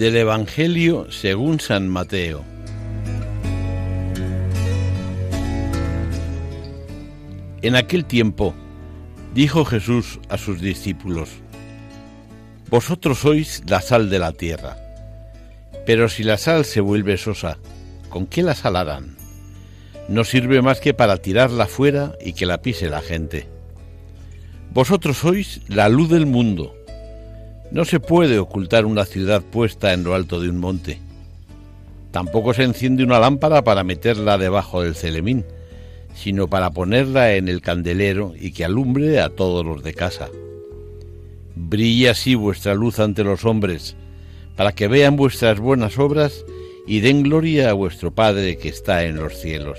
Del Evangelio según San Mateo. En aquel tiempo dijo Jesús a sus discípulos, Vosotros sois la sal de la tierra, pero si la sal se vuelve sosa, ¿con qué la salarán? No sirve más que para tirarla fuera y que la pise la gente. Vosotros sois la luz del mundo. No se puede ocultar una ciudad puesta en lo alto de un monte. Tampoco se enciende una lámpara para meterla debajo del celemín sino para ponerla en el candelero y que alumbre a todos los de casa. Brille así vuestra luz ante los hombres, para que vean vuestras buenas obras y den gloria a vuestro Padre que está en los cielos.